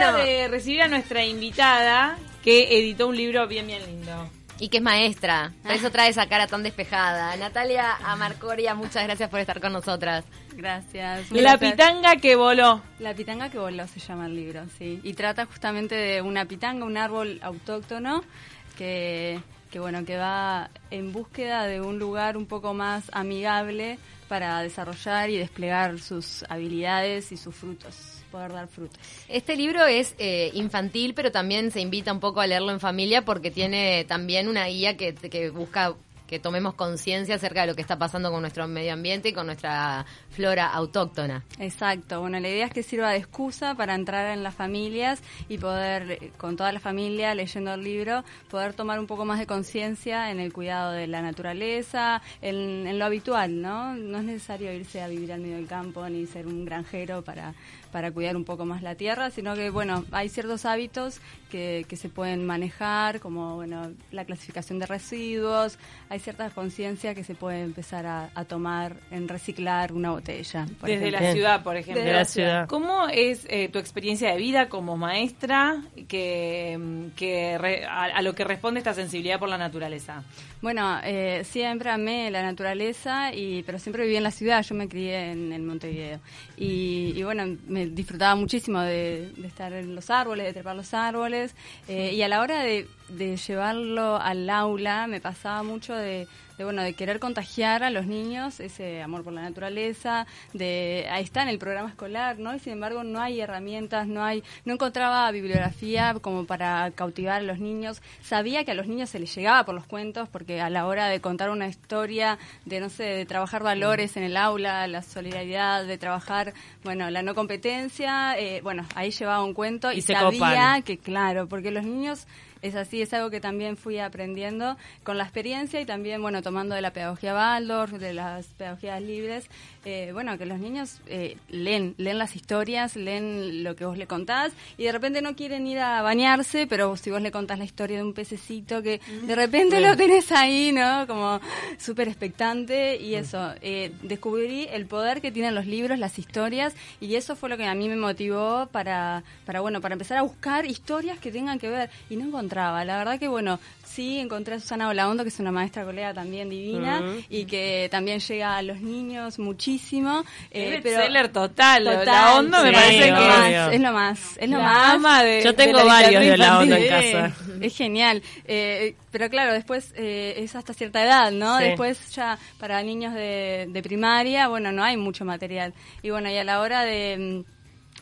bueno. de recibir a nuestra invitada que editó un libro bien, bien lindo. Y que es maestra, por eso trae esa cara tan despejada. Natalia Amarcoria, muchas gracias por estar con nosotras. Gracias. La Gracias. pitanga que voló. La pitanga que voló se llama el libro, sí. Y trata justamente de una pitanga, un árbol autóctono que, que bueno, que va en búsqueda de un lugar un poco más amigable para desarrollar y desplegar sus habilidades y sus frutos, poder dar frutos. Este libro es eh, infantil, pero también se invita un poco a leerlo en familia porque tiene también una guía que, que busca que tomemos conciencia acerca de lo que está pasando con nuestro medio ambiente y con nuestra flora autóctona. Exacto, bueno, la idea es que sirva de excusa para entrar en las familias y poder, con toda la familia, leyendo el libro, poder tomar un poco más de conciencia en el cuidado de la naturaleza, en, en lo habitual, ¿no? No es necesario irse a vivir al medio del campo ni ser un granjero para, para cuidar un poco más la tierra, sino que, bueno, hay ciertos hábitos que, que se pueden manejar, como, bueno, la clasificación de residuos, hay cierta conciencia que se puede empezar a, a tomar en reciclar una botella. por Desde ejemplo. la ciudad, por ejemplo. Desde la ciudad. ¿Cómo es eh, tu experiencia de vida como maestra que, mm, que re- a, a lo que responde esta sensibilidad por la naturaleza? Bueno, eh, siempre amé la naturaleza, y pero siempre viví en la ciudad. Yo me crié en, en Montevideo. Y, y bueno, me disfrutaba muchísimo de, estar en los árboles, de trepar los árboles. eh, y a la hora de, de llevarlo al aula, me pasaba mucho de, de, bueno, de querer contagiar a los niños ese amor por la naturaleza. de Ahí está en el programa escolar, ¿no? Y sin embargo, no hay herramientas, no hay no encontraba bibliografía como para cautivar a los niños. Sabía que a los niños se les llegaba por los cuentos, porque a la hora de contar una historia, de no sé, de trabajar valores en el aula, la solidaridad, de trabajar, bueno, la no competencia, eh, bueno, ahí llevaba un cuento y, Y se sabía copan. que, claro, porque los niños es así, es algo que también fui aprendiendo con la experiencia y también, bueno, tomando de la pedagogía Waldorf, de las pedagogías libres, eh, bueno, que los niños eh, leen, leen las historias, leen lo que vos le contás y de repente no quieren ir a bañarse, pero si vos le contás la historia de un pececito que de repente lo tenés ahí, ¿no? Como súper expectante y eso, eh, descubrí el poder que tienen los libros, las historias y eso fue lo que a mí me motivó para, para bueno, para empezar a buscar historias que tengan que ver y no encontraba. La verdad que bueno, sí encontré a Susana Olaondo, que es una maestra colega también divina y que también llega a los niños muchísimo. eh, Es pero bestseller total, Total, La Hondo me parece que lo obvio. más, es lo más, es lo La más. ama de- Yo tengo varios de la Hondo en casa. Es genial. Eh, pero claro, después eh, es hasta cierta edad, ¿no? Sí. Después ya para niños de, de primaria, bueno, no hay mucho material. Y bueno, y a la hora de...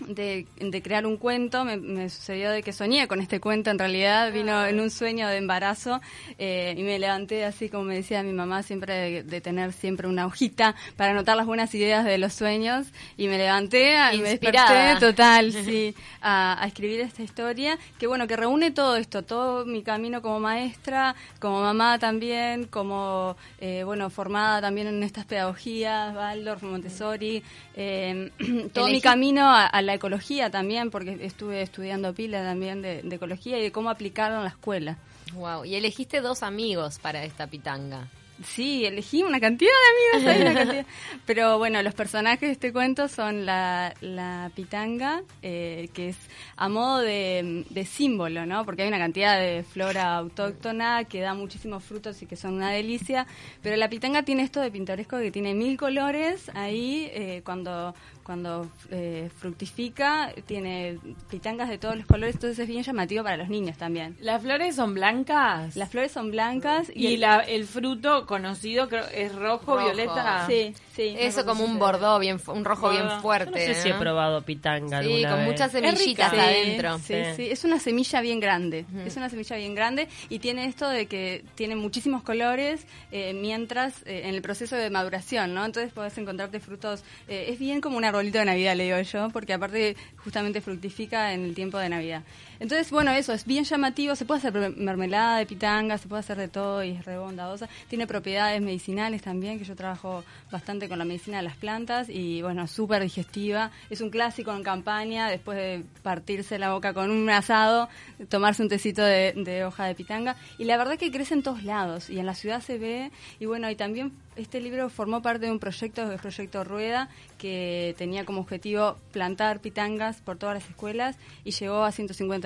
De, de crear un cuento, me, me sucedió de que soñé con este cuento, en realidad. Vino en un sueño de embarazo eh, y me levanté así como me decía mi mamá, siempre de, de tener siempre una hojita para anotar las buenas ideas de los sueños. Y me levanté a- y me desperté total, sí, a, a escribir esta historia, que bueno, que reúne todo esto, todo mi camino como maestra, como mamá también, como, eh, bueno, formada también en estas pedagogías, Waldorf, Montessori, eh, todo mi camino a, a la ecología también, porque estuve estudiando pila también de, de ecología y de cómo aplicarlo en la escuela. Wow. Y elegiste dos amigos para esta pitanga. Sí, elegí una cantidad de amigos, hay una cantidad. Pero bueno, los personajes de este cuento son la, la pitanga, eh, que es a modo de, de símbolo, ¿no? Porque hay una cantidad de flora autóctona que da muchísimos frutos y que son una delicia. Pero la pitanga tiene esto de pintoresco que tiene mil colores ahí eh, cuando cuando eh, fructifica, tiene pitangas de todos los colores, entonces es bien llamativo para los niños también. ¿Las flores son blancas? Las flores son blancas y, y el- la, el fruto conocido creo, es rojo, Rojo. violeta. Sí, sí. Eso como un bordó, bien, un rojo bien fuerte. Yo no sé si he probado pitanga Sí, con vez. muchas semillitas Sí, adentro. Sí, Sí. sí, es una semilla bien grande. Es una semilla bien grande y tiene esto de que tiene muchísimos colores eh, mientras eh, en el proceso de maduración, ¿no? Entonces podés encontrarte frutos. eh, es bien como un arbolito de Navidad, le digo yo, porque aparte justamente fructifica en el tiempo de Navidad. Entonces, bueno, eso es bien llamativo. Se puede hacer mer- mermelada de pitanga, se puede hacer de todo y es re bondadosa. Tiene propiedades medicinales también, que yo trabajo bastante con la medicina de las plantas y, bueno, súper digestiva. Es un clásico en campaña, después de partirse la boca con un asado, tomarse un tecito de, hoja de pitanga. Y la verdad que crece en todos lados y en la ciudad se ve. Y bueno, y también este libro formó parte de un proyecto, el proyecto Rueda, que tenía como objetivo plantar pitangas por todas las escuelas y llegó a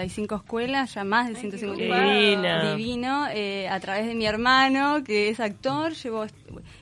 155 escuelas, ya más de 155. Divino, eh, a través de mi hermano, que es actor, llevó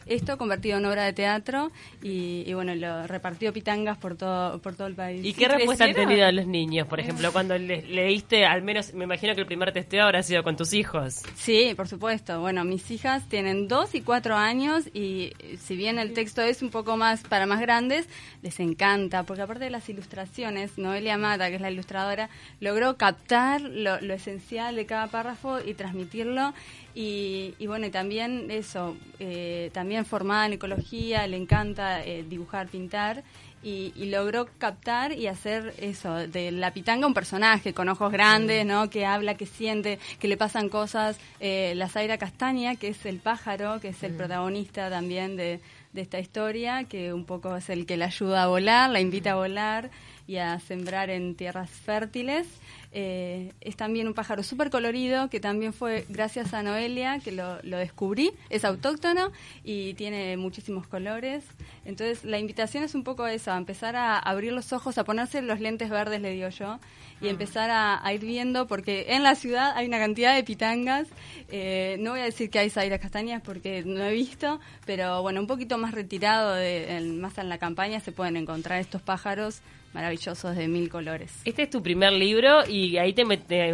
esto convertido en obra de teatro y, bueno, lo repartió pitangas por todo, por todo el país. ¿Y qué respuesta han tenido los niños, por ejemplo, cuando le, leíste, al menos me imagino que el primer testeo habrá sido con tus hijos? Sí, por supuesto. Bueno, mis hijas tienen dos y cuatro años y si bien el texto es un poco más para más grandes, les encanta, porque aparte de las ilustraciones, Noelia Mata, que es la ilustradora, logró captar lo, esencial de cada párrafo y transmitirlo. Y, bueno, y también eso, eh, también formada en ecología, le encanta eh, dibujar, pintar. Y, logró captar y hacer eso, de la pitanga un personaje con ojos grandes, ¿no? Que habla, que siente, que le pasan cosas. Eh, la Zaira Castaña, que es el pájaro, que es el protagonista también de, de esta historia, que un poco es el que la ayuda a volar, la invita a volar y a sembrar en tierras fértiles. Eh, es también un pájaro súper colorido que también fue gracias a Noelia que lo, descubrí. Es autóctono y tiene muchísimos colores. Entonces la invitación es un poco eso, a empezar a abrir los ojos, a ponerse los lentes verdes, le digo yo, y ah. empezar a, ir viendo, porque en la ciudad hay una cantidad de pitangas. Eh, no voy a decir que hay sairas castañas porque no he visto, pero bueno, un poquito más retirado, de, más en la campaña, se pueden encontrar estos pájaros maravillosos de mil colores. Este es tu primer libro y ahí te,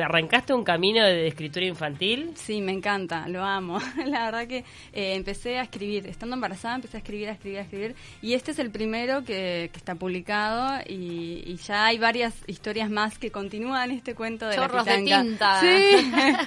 arrancaste un camino de escritura infantil. Sí, me encanta, lo amo. La verdad que eh, empecé a escribir, estando embarazada empecé a escribir, a escribir, a escribir y este es el primero que, está publicado y, ya hay varias historias más que continúan este cuento de Chorros la de tinta.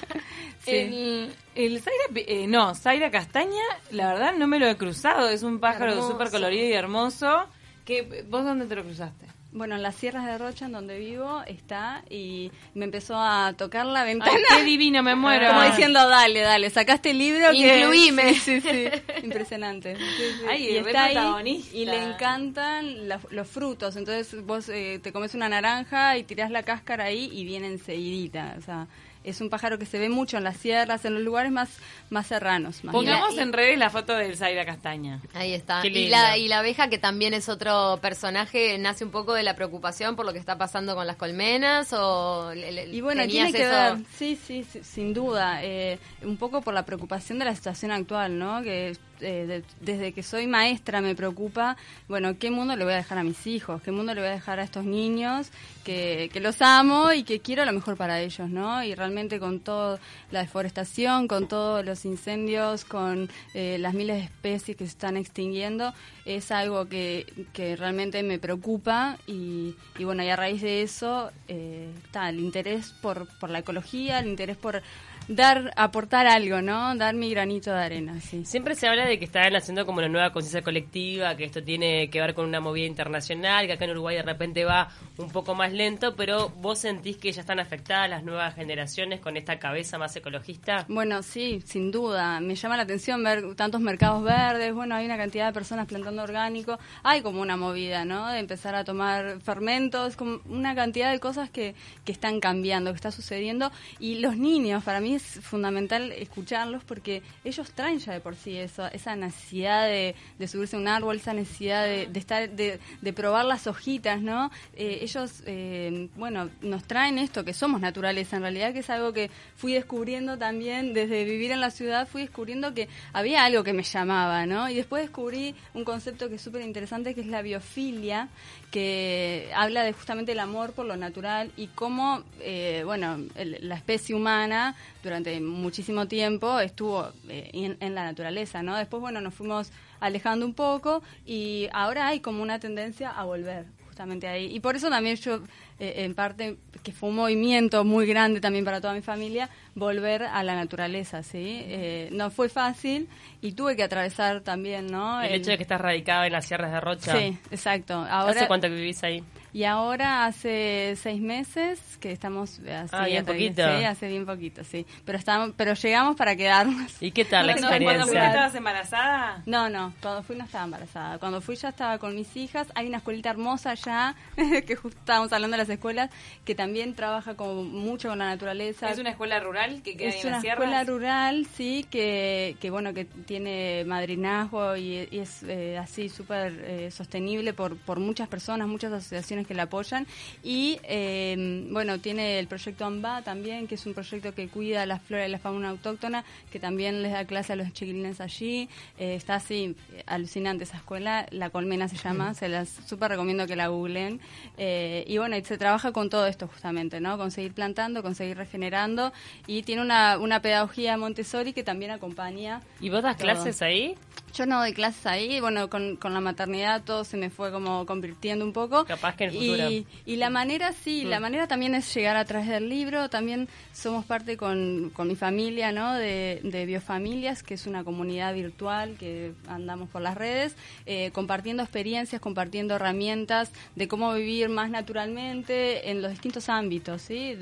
Sí. El, el Zaira, eh, no, Zaira Castaña, la verdad no me lo he cruzado, es un pájaro súper colorido y hermoso. que ¿Vos dónde te lo cruzaste? Bueno, en las sierras de Rocha, en donde vivo, está y me empezó a tocar la ventana. Ay, qué divino, me muero. Como diciendo, dale, dale, sacaste el libro. Incluíme. Sí, sí, Impresionante. Ay, y está ahí y le encantan los frutos. Entonces vos eh, te comes una naranja y tirás la cáscara ahí y viene enseguidita. O sea, es un pájaro que se ve mucho en las sierras, en los lugares más, más serranos. Pongamos en redes la foto del Zaira Castaña. Ahí está. Y la, y la abeja, que también es otro personaje, nace un poco de la preocupación por lo que está pasando con las colmenas o... y bueno, tiene que ver, sí, sí, sin duda, eh, un poco por la preocupación de la situación actual, ¿no? Que eh, desde que soy maestra me preocupa, bueno, ¿qué mundo le voy a dejar a mis hijos? ¿Qué mundo le voy a dejar a estos niños que, los amo y que quiero lo mejor para ellos, ¿no? Y realmente con toda la deforestación, con todos los incendios, con eh, las miles de especies que se están extinguiendo, es algo que, que realmente me preocupa y, y, bueno, y a raíz de eso eh, está el interés por, por la ecología, el interés por dar, aportar algo, ¿no? Dar mi granito de arena, sí. Siempre se habla de que están haciendo como una nueva conciencia colectiva, que esto tiene que ver con una movida internacional, que acá en Uruguay de repente va un poco más lento, pero vos sentís que ya están afectadas las nuevas generaciones con esta cabeza más ecologista? Bueno, sí, sin duda. Me llama la atención ver tantos mercados verdes, bueno, hay una cantidad de personas plantando orgánico, hay como una movida, ¿no? De empezar a tomar fermentos, como una cantidad de cosas que, que están cambiando, que está sucediendo, y los niños, para mí es fundamental escucharlos porque ellos traen ya de por sí eso, esa necesidad de, subirse a un árbol, esa necesidad de, estar, de, probar las hojitas, ¿no? Eh, ellos, eh, bueno, nos traen esto que somos naturaleza, en realidad que es algo que fui descubriendo también desde vivir en la ciudad, fui descubriendo que había algo que me llamaba, ¿no? Y después descubrí un concepto que es súper interesante que es la biofilia, que habla de justamente el amor por lo natural y cómo, eh, bueno, la especie humana durante muchísimo tiempo estuvo eh, en, la naturaleza, ¿no? Después, bueno, nos fuimos alejando un poco y ahora hay como una tendencia a volver justamente ahí. Y por eso también yo, eh, en parte, que fue un movimiento muy grande también para toda mi familia, volver a la naturaleza, ¿sí? Eh, no fue fácil y tuve que atravesar también, ¿no? El, hecho de que estás radicada en las sierras de Rocha. Sí, exacto. Ahora, ¿Hace cuánto que vivís ahí? Y ahora hace seis meses que estamos así. Ah, bien poquito. Sí, hace bien poquito, sí. Pero, estamos, pero llegamos para quedarnos. ¿Y qué tal la Cuando- Cuando fuiste experiencia? estabas embarazada. No, no, cuando fui no estaba embarazada. Cuando fui ya estaba con mis hijas. Hay una escuelita hermosa allá, que justo estábamos hablando de las escuelas, que también trabaja como mucho con la naturaleza. Es una escuela rural que queda Es en una las escuela sierras. rural, sí, que, que bueno, que tiene madrinazgo y, y es eh, así súper eh, sostenible por, por muchas personas, muchas asociaciones que la apoyan. Y eh, bueno, tiene el proyecto AMBA también, que es un proyecto que cuida la flora y la fauna autóctona, que también les da clase a los chiquilines allí. Eh, está así, alucinante esa escuela, La Colmena se llama, se las súper recomiendo que la googlen. Eh, y bueno, y se trabaja con todo esto justamente, ¿no? Con seguir plantando, con seguir regenerando y tiene una, una pedagogía Montessori que también acompaña. ¿Y vos das todo. clases ahí? Yo no doy clases ahí, bueno, con, con la maternidad todo se me fue como convirtiendo un poco. Capaz que en el futuro. y la manera, sí, la manera también es llegar a través del libro, también somos parte con, con mi familia, ¿no? De, de Biofamilias, que es una comunidad virtual que andamos por las redes, eh, compartiendo experiencias, compartiendo herramientas de cómo vivir más naturalmente en los distintos ámbitos, ¿sí?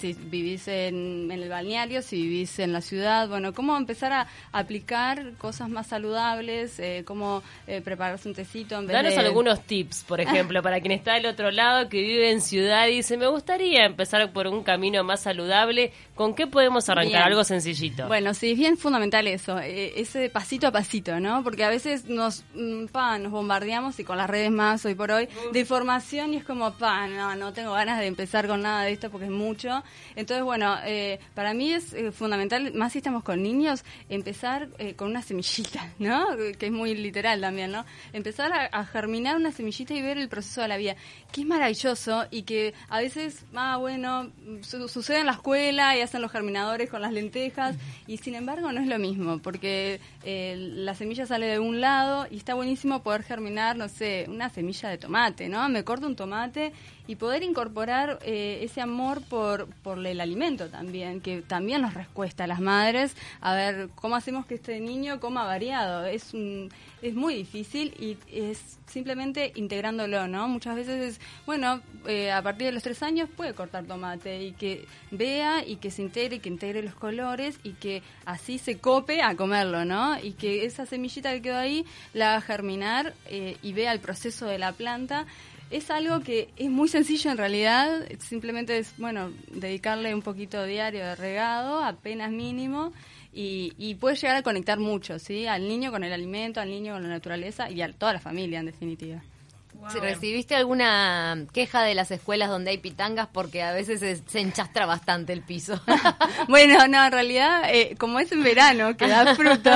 Si vivís en, en el balneario, si vivís en la ciudad, bueno, cómo empezar a aplicar cosas más saludables, eh, cómo eh, prepararse un tecito en vez Danos de... algunos tips, por ejemplo, para quien está del otro lado, que vive en ciudad y dice, me gustaría empezar por un camino más saludable. ¿Con qué podemos arrancar? Bien. Algo sencillito. Bueno, sí, es bien fundamental eso, eh, ese pasito a pasito, ¿no? Porque a veces nos, mm, pa, nos bombardeamos y con las redes más hoy por hoy de información y es como, pa, no, no tengo ganas de empezar con nada de esto porque es mucho. Entonces, bueno, eh, para mí es eh, fundamental, más si estamos con niños, empezar eh, con una semillita, ¿no? Que es muy literal también, ¿no? Empezar a, germinar una semillita y ver el proceso de la vida, que es maravilloso y que a veces, ah, bueno, su- sucede en la escuela y hacen los germinadores con las lentejas y sin embargo no es lo mismo porque eh, la semilla sale de un lado y está buenísimo poder germinar, no sé, una semilla de tomate, ¿no? Me corto un tomate y poder incorporar eh, ese amor por, por el alimento también, que también nos rescuesta a las madres, a ver cómo hacemos que este niño coma variado. Es, un, es muy difícil y es simplemente integrándolo, ¿no? Muchas veces es, bueno, eh, a partir de los tres años puede cortar tomate y que vea y que se integre, y que integre los colores y que así se cope a comerlo, ¿no? Y que esa semillita que quedó ahí la haga germinar eh, y vea el proceso de la planta es algo que es muy sencillo en realidad, simplemente es, bueno, dedicarle un poquito diario de regado, apenas mínimo, y, y puede llegar a conectar mucho, ¿sí? Al niño con el alimento, al niño con la naturaleza y a toda la familia, en definitiva. Si recibiste alguna queja de las escuelas donde hay pitangas, porque a veces se, se enchastra bastante el piso. bueno, no, en realidad, eh, como es en verano, que da fruto,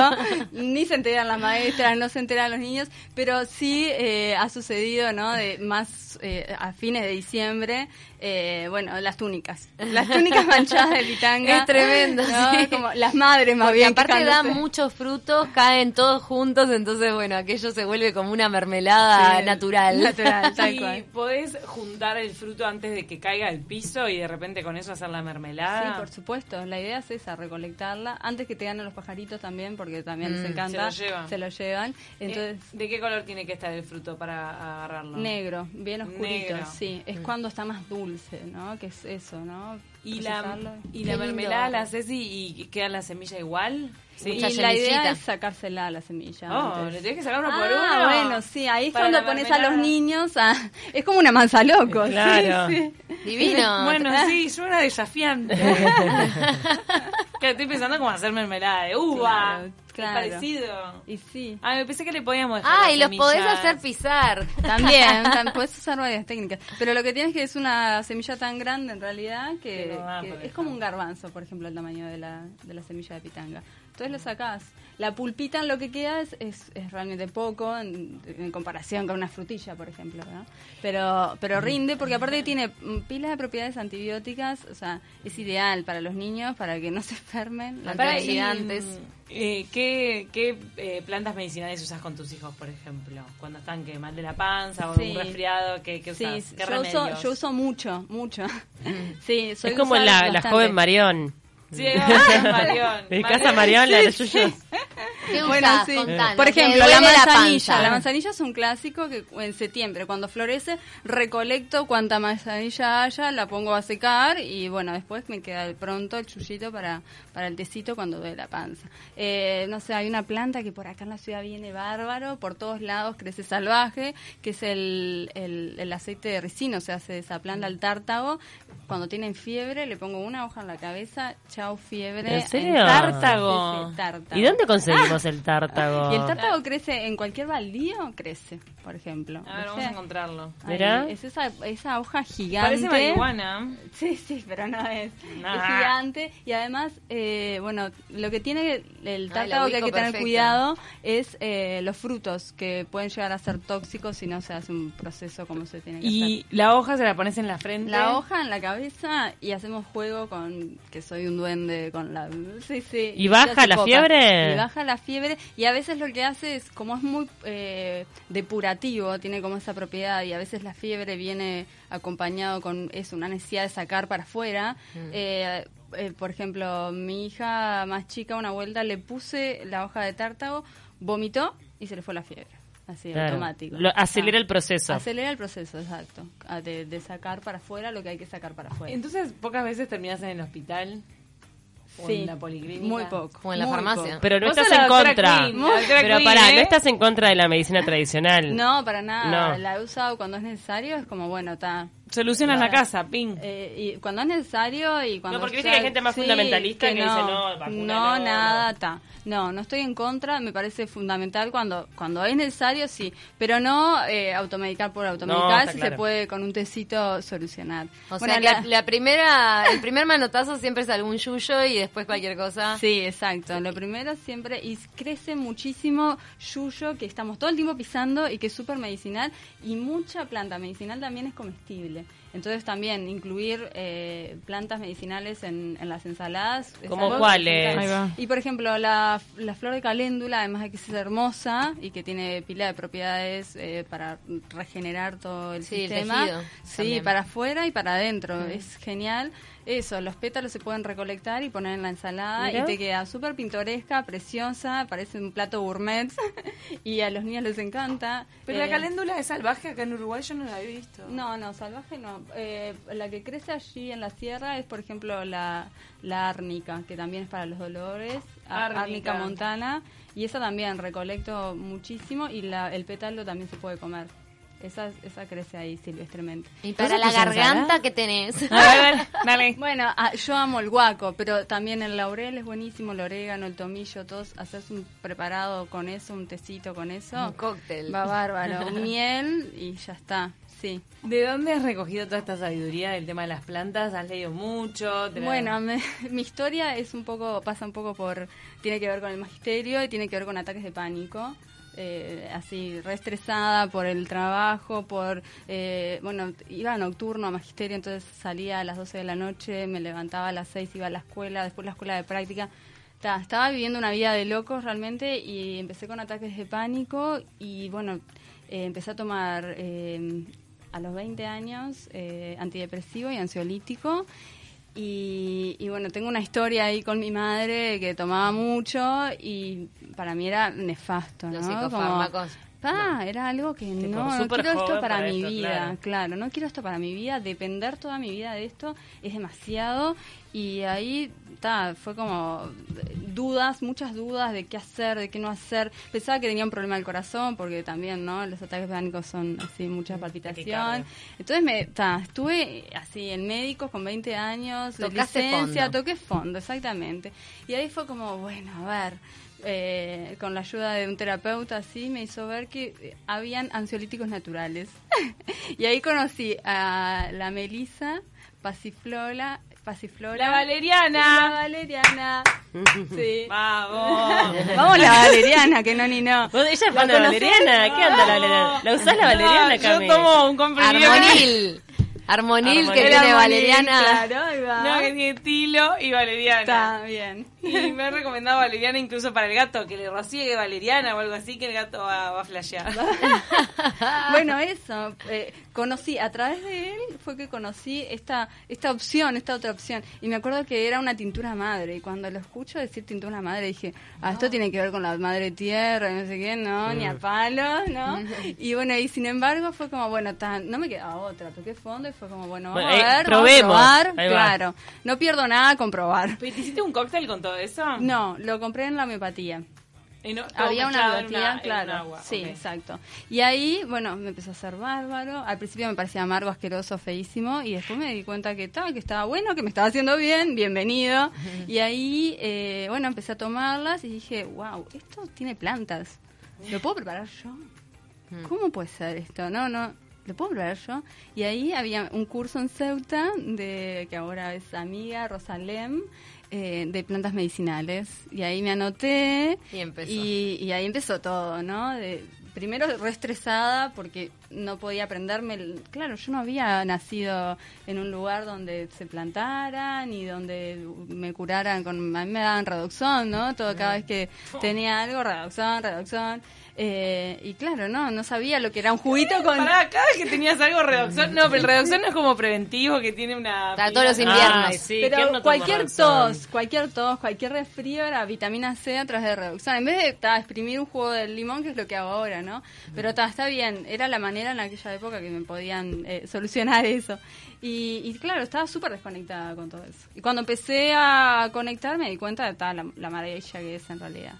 ni se enteran las maestras, no se enteran los niños, pero sí eh, ha sucedido, ¿no? De más eh, a fines de diciembre, eh, bueno, las túnicas. Las túnicas manchadas de pitanga. Es tremendo, ¿no? sí. Como las madres más Porque bien. aparte da muchos frutos, caen todos juntos, entonces bueno, aquello se vuelve como una mermelada Sí, natural. natural, tal y cual. podés juntar el fruto antes de que caiga al piso y de repente con eso hacer la mermelada. Sí, por supuesto. La idea es esa, recolectarla. Antes que te ganen los pajaritos también, porque también les Mm, encanta. se lo llevan. Se lo llevan. Entonces, Eh, ¿De qué color tiene que estar el fruto para agarrarlo? negro, bien oscurito. Negro. Sí, es cuando está más dulce, ¿no? Que es eso, ¿no? ¿Y la, y la mermelada la haces y, y queda la semilla igual? Y la idea es sacársela a la semilla. Oh, antes. le tenés que sacar uno por Ah, uno. bueno, sí, ahí es cuando pones a los niños a... Es como una manzalocos. Claro. Sí, sí. Divino. Bueno, sí, yo era desafiante. que estoy pensando cómo hacer mermelada de uva. Claro, Es claro. parecido. Y sí. Ah, me pensé que le podíamos dejar Ah, y los podés hacer pisar. También, tam- puedes usar varias técnicas. Pero lo que tienes que es una semilla tan grande en realidad que, Que que para es como un garbanzo, por ejemplo, el tamaño de la, de la semilla de pitanga. Entonces lo sacás. La pulpita en lo que queda es, es, es realmente poco en, en comparación con una frutilla, por ejemplo. ¿no? Pero, pero rinde porque aparte tiene mm, pilas de propiedades antibióticas. O sea, es ideal para los niños, para que no se enfermen. La Para, verdad, y, Antioxidantes. eh, ¿Qué, qué eh, plantas medicinales usas con tus hijos, por ejemplo? Cuando están que mal de la panza o Sí. un resfriado, ¿qué, qué Sí, usas? ¿Qué yo uso, remedios? yo uso mucho, mucho. sí, soy es como la, la joven Marión. Sí, Marión. Mi casa Marión, la de Yuyo. Sí. ¿Qué Bueno, usás? sí. Contanos. Por ejemplo, la manzanilla. La manzanilla es un clásico que en septiembre, cuando florece, recolecto cuanta manzanilla haya, la pongo a secar y bueno, después me queda el pronto el chullito para, para el tecito cuando duele la panza. Eh, no sé, hay una planta que por acá en la ciudad viene bárbaro, por todos lados crece salvaje, que es el, el, el aceite de ricino, se hace de esa planta al tártago. Cuando tienen fiebre, le pongo una hoja en la cabeza, chao fiebre. ¿En serio? Tártago. Sí, sí, tártago. ¿Y dónde conseguimos el tártago? Y el tártago crece en cualquier baldío, crece, por ejemplo. A ver, vamos a encontrarlo. Mirá. Es esa, esa hoja gigante. Parece marihuana. Sí, sí, pero no es. Nah. Es gigante. Y además, eh, bueno, lo que tiene el tártago que hay que tener perfecto. cuidado es eh, los frutos, que pueden llegar a ser tóxicos si no se hace un proceso como se tiene que hacer. Y la hoja se la pones en la frente. La hoja en la cabeza y hacemos juego con que soy un duende con la sí sí ¿Y baja la fiebre? y baja la fiebre y a veces lo que hace es como es muy eh, depurativo tiene como esa propiedad y a veces la fiebre viene acompañado con eso una necesidad de sacar para afuera eh, eh, por ejemplo mi hija más chica una vuelta le puse la hoja de tártago vomitó y se le fue la fiebre así Claro. automático Lo- acelera Ah. el proceso. Acelera el proceso, exacto. De, de sacar para afuera lo que hay que sacar para afuera. Entonces, pocas veces terminas en el hospital o en la policlínica. Muy poco. O en la muy farmacia. poco. Pero no estás en contra. Queen, Pero Queen, pará, ¿eh? no estás en contra de la medicina tradicional. No, para nada. No. La he usado cuando es necesario, es como, bueno, está. Solucionas la casa, ping. Eh, y cuando es necesario y cuando No, porque viste que hay gente más fundamentalista que dice, no, vacuna no, no, nada, no. está. No, no estoy en contra, me parece fundamental cuando cuando es necesario, sí, pero no eh, automedicar por automedicar, si claro. se puede con un tecito solucionar. O Bueno, sea, la- la, la primera, el primer manotazo siempre es algún yuyo y después cualquier cosa. Sí, exacto. Lo primero siempre, y crece muchísimo yuyo que estamos todo el tiempo pisando y que es súper medicinal y mucha planta medicinal también es comestible. Entonces también incluir eh, plantas medicinales en, en las ensaladas. es ¿Cómo algo cuáles? Y por ejemplo, la, la flor de caléndula, además de que es hermosa y que tiene pila de propiedades eh, para regenerar todo el Sí, el sistema. tejido sí, también. para afuera y para adentro. Es genial. Eso, los pétalos se pueden recolectar y poner en la ensalada Mirá. y te queda súper pintoresca, preciosa, parece un plato gourmet y a los niños les encanta. Pero Eh, la caléndula es salvaje acá en Uruguay, yo no la he visto. no, no, salvaje no. Eh, la que crece allí en la sierra es, por ejemplo, la, la árnica, que también es para los dolores. Árnica. Árnica montana. Y esa también recolecto muchísimo y la, el pétalo también se puede comer. Esa, esa crece ahí silvestremente. Y para ¿Vos la garganta que tenés. A ver, a ver, dale. Bueno, ah, yo amo el guaco, pero también el laurel es buenísimo, el orégano, el tomillo, todos, haces un preparado con eso, un tecito con eso. Un cóctel. Va bárbaro. Miel y ya está, sí. ¿De dónde has recogido toda esta sabiduría del tema de las plantas? ¿Has leído mucho? ¿Te la- Bueno, me- mi historia es un poco, pasa un poco por, tiene que ver con el magisterio y tiene que ver con ataques de pánico. Eh, así, reestresada por el trabajo, por, eh, bueno, iba nocturno a magisterio, entonces salía a las 12 de la noche, me levantaba a las 6, iba a la escuela, después la escuela de práctica. Ta, estaba viviendo una vida de locos realmente y empecé con ataques de pánico y bueno, eh, empecé a tomar eh, a los 20 años eh, antidepresivo y ansiolítico. Y, y bueno, tengo una historia ahí con mi madre que tomaba mucho y para mí era nefasto, ¿no? Los Como, psicofármacos. Pa, era algo que Tipo, no, no quiero esto para, para mi esto, vida, claro. claro. no quiero esto para mi vida, depender toda mi vida de esto es demasiado y ahí ta, fue como dudas, muchas dudas de qué hacer, de qué no hacer. Pensaba que tenía un problema del corazón porque también, ¿no? Los ataques pánicos son así mucha palpitación. Taquicardia. Entonces me ta, estuve así en médicos con 20 años, Tocaste licencia, fondo. toqué fondo, exactamente. Y ahí fue como, bueno, a ver, eh, con la ayuda de un terapeuta así me hizo ver que habían ansiolíticos naturales. y ahí conocí a la Melisa, Pasiflora, Pasiflora. La La valeriana. Valeriana. Sí. Vamos. Vamos la Valeriana, que no ni no. ¿Vos- ¿Ella es fan de la valeriana? ¿Qué onda la valeriana? ¿La usás la valeriana, No? Yo tomo un comprimido. Armonil. Armonil, que tiene Armonil, Valeriana. Claro, ahí va. No, que tiene Tilo y Valeriana. Está bien. Y me ha recomendado Valeriana incluso para el gato, que le rocíe Valeriana o algo así, que el gato va, va a flashear. bueno, eso. eh, conocí, a través de él fue que conocí esta, esta opción, esta otra opción. Y me acuerdo que era una tintura madre. Y cuando lo escucho decir tintura madre, dije, ah, esto tiene que ver con la madre tierra, y no sé qué, no, ni a palos, ¿no? y bueno, y sin embargo fue como, bueno, tan, no me quedaba otra. Toqué fondo y fue como, bueno, vamos Bueno, eh, a ver, probemos. vamos a probar. Claro, no pierdo nada con probar. ¿Pero ¿Te hiciste un cóctel con todo eso? No, lo compré en la homeopatía. Y no- todo Había una homeopatía, en claro. agua, sí, exacto. Y ahí, bueno, me empezó a hacer bárbaro. Al principio me parecía amargo, asqueroso, feísimo. Y después me di cuenta que, tal, que estaba bueno, que me estaba haciendo bien, bienvenido. Y ahí, eh, bueno, empecé a tomarlas y dije, wow, esto tiene plantas. ¿Lo puedo preparar yo? ¿Cómo puede ser esto? No, no. ¿Lo puedo preparar yo? Y ahí había un curso en Ceuta, de que ahora es amiga, Rosalem, eh, de plantas medicinales. Y ahí me anoté. Y empezó. Y, y ahí empezó todo, ¿no? De- primero re estresada porque no podía aprenderme. el- Claro, yo no había nacido en un lugar donde se plantaran y donde me curaran con. A mí me daban reducción, ¿no? Todo cada vez que tenía algo, reducción, reducción. Eh, y claro, no, no sabía lo que era un juguito con. Pará, cada vez que tenías algo redoxón, no, pero el redoxón no es como preventivo que tiene una... Para todos los inviernos. Sí, ¿quién no Pero cualquier tos, cualquier tos, cualquier resfrío era vitamina C a través de reducción. En vez de ta, exprimir un jugo del limón, que es lo que hago ahora, ¿no? Pero ta, está bien, era la manera en aquella época que me podían eh, solucionar eso. Y, y claro, estaba súper desconectada con todo eso. Y cuando empecé a conectar me di cuenta de ta, la, la maravilla que es en realidad.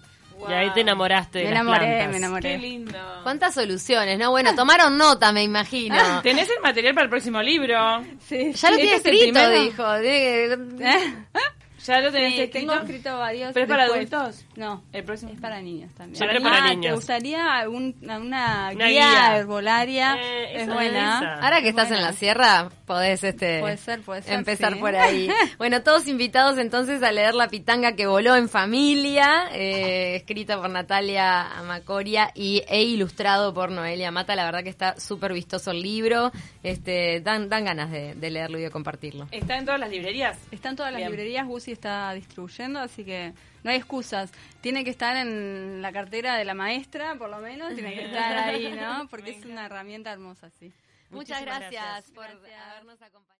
Y ahí te enamoraste de Me las enamoré, plantas. me enamoré. Qué lindo. ¿Cuántas soluciones, no? Bueno, tomaron nota, me imagino. ¿Tenés el material para el próximo libro? Sí, Ya lo tiene ¿Este es escrito, dijo. ¿Eh? ¿Ya lo tenés Sí, escrito? tengo escrito varios. ¿Pero es para después. adultos? No, El próximo. es para niños también. Siempre ah, para ¿te niños. gustaría un- una, Una guía, guía. herbolaria? Eh, es buena. esa. Ahora que Es estás en la sierra, podés este Puede ser, puede ser, empezar sí. por ahí. Bueno, todos invitados entonces a leer La pitanga que voló en familia, eh, escrita por Natalia Amacoria y, e ilustrado por Noelia Mata. La verdad que está súper vistoso el libro. Este, dan, dan ganas de, de leerlo y de compartirlo. ¿Está en todas las librerías? Están todas las Bien. librerías, Gucci está distribuyendo, así que no hay excusas. Tiene que estar en la cartera de la maestra, por lo menos, tiene que estar ahí, ¿no? Porque es una herramienta hermosa, sí. Muchas gracias. por habernos acompañado.